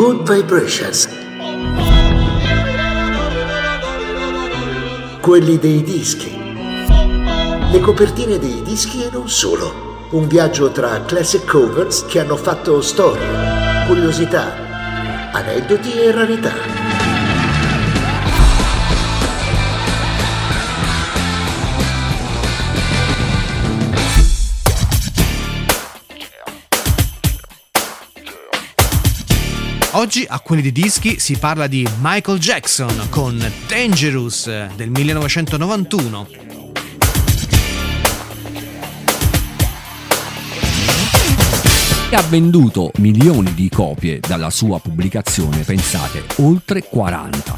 Good Vibrations. Quelli dei dischi. Le copertine dei dischi e non solo. Un viaggio tra classic covers che hanno fatto storia, curiosità, aneddoti e rarità. Oggi a quelli di dischi si parla di Michael Jackson con Dangerous del 1991. ha venduto milioni di copie dalla sua pubblicazione, pensate, oltre 40.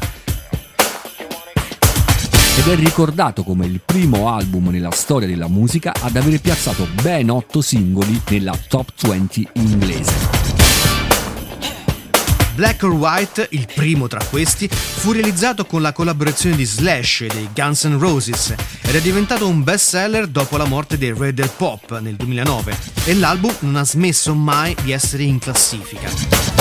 Ed è ricordato come il primo album nella storia della musica ad aver piazzato ben 8 singoli nella top 20 inglese. Black or White, il primo tra questi, fu realizzato con la collaborazione di Slash e dei Guns N' Roses ed è diventato un best seller dopo la morte dei Red Pop nel 2009 e l'album non ha smesso mai di essere in classifica.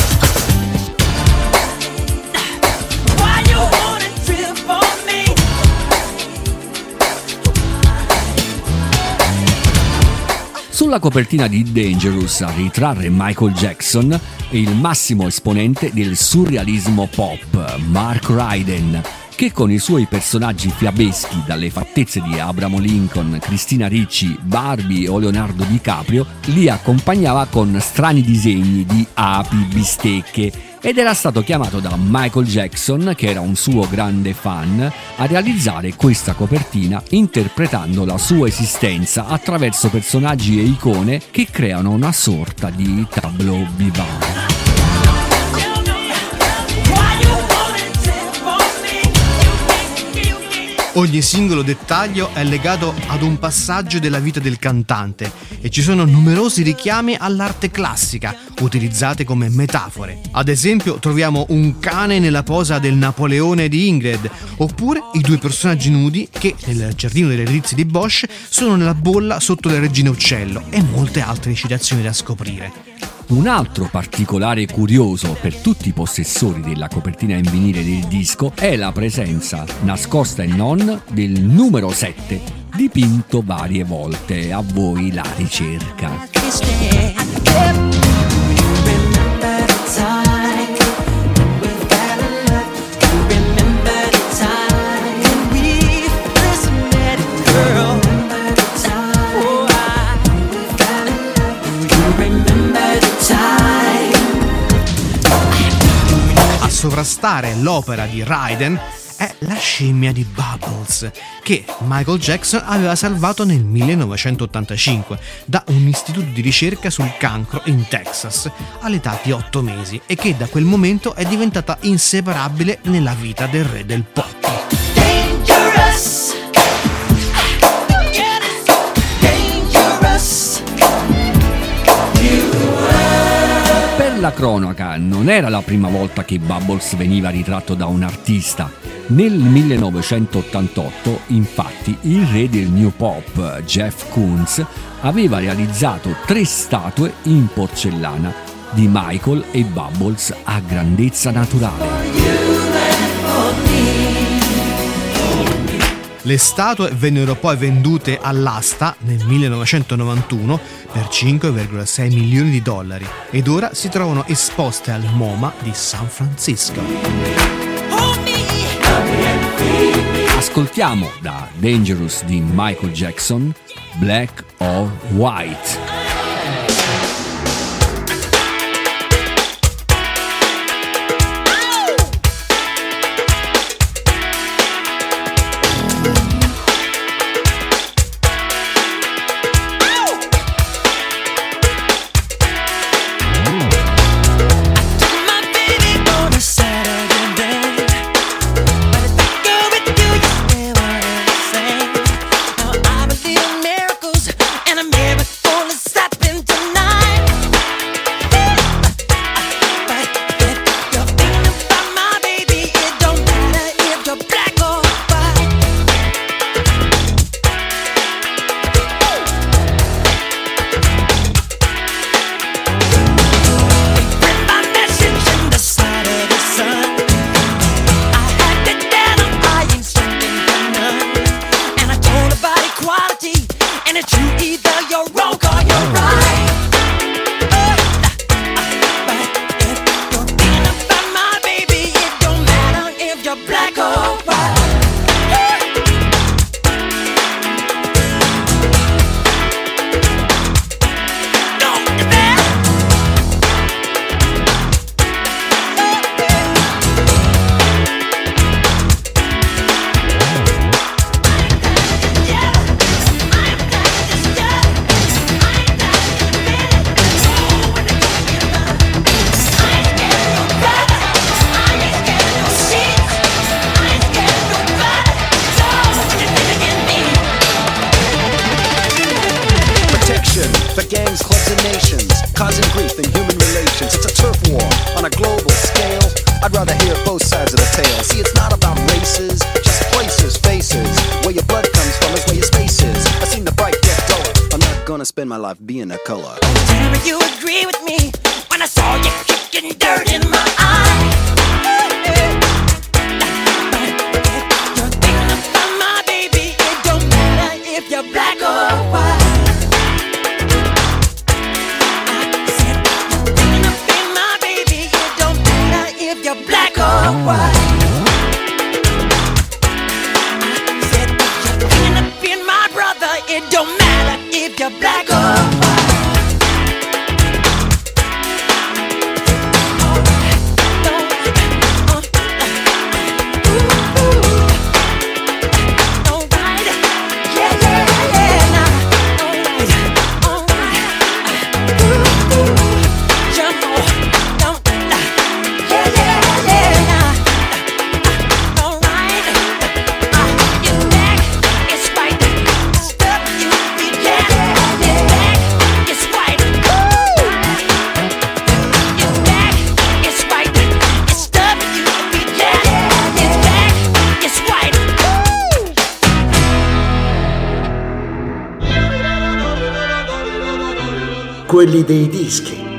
Sulla copertina di Dangerous a ritrarre Michael Jackson è il massimo esponente del surrealismo pop, Mark Ryden, che con i suoi personaggi fiabeschi dalle fattezze di Abramo Lincoln, Cristina Ricci, Barbie o Leonardo DiCaprio li accompagnava con strani disegni di api, bistecche ed era stato chiamato da Michael Jackson, che era un suo grande fan, a realizzare questa copertina interpretando la sua esistenza attraverso personaggi e icone che creano una sorta di tableau vivant. Ogni singolo dettaglio è legato ad un passaggio della vita del cantante e ci sono numerosi richiami all'arte classica, utilizzate come metafore. Ad esempio troviamo un cane nella posa del Napoleone di Ingrid, oppure i due personaggi nudi che nel giardino delle delizia di Bosch sono nella bolla sotto le regine uccello e molte altre citazioni da scoprire. Un altro particolare curioso per tutti i possessori della copertina in vinile del disco è la presenza, nascosta e non, del numero 7, dipinto varie volte. A voi la ricerca. Sovrastare l'opera di Raiden è la scimmia di Bubbles, che Michael Jackson aveva salvato nel 1985 da un istituto di ricerca sul cancro in Texas all'età di 8 mesi e che da quel momento è diventata inseparabile nella vita del re del pop. Dangerous. La cronaca, non era la prima volta che Bubbles veniva ritratto da un artista. Nel 1988, infatti, il re del new pop, Jeff Koons, aveva realizzato tre statue in porcellana di Michael e Bubbles a grandezza naturale. Le statue vennero poi vendute all'asta nel 1991 per 5,6 milioni di dollari ed ora si trovano esposte al MoMA di San Francisco. Ascoltiamo da Dangerous di Michael Jackson Black or White. roll. Nations, causing grief in human relations. It's a turf war on a global scale. I'd rather hear both sides of the tale. See, it's not about races, just places, faces. Where your blood comes from is where your space is. I've seen the bright get duller. I'm not gonna spend my life being a color. Me you agree with me when I saw you kicking dirt in my eye. don't matter if you're black. Quelli dei dischi.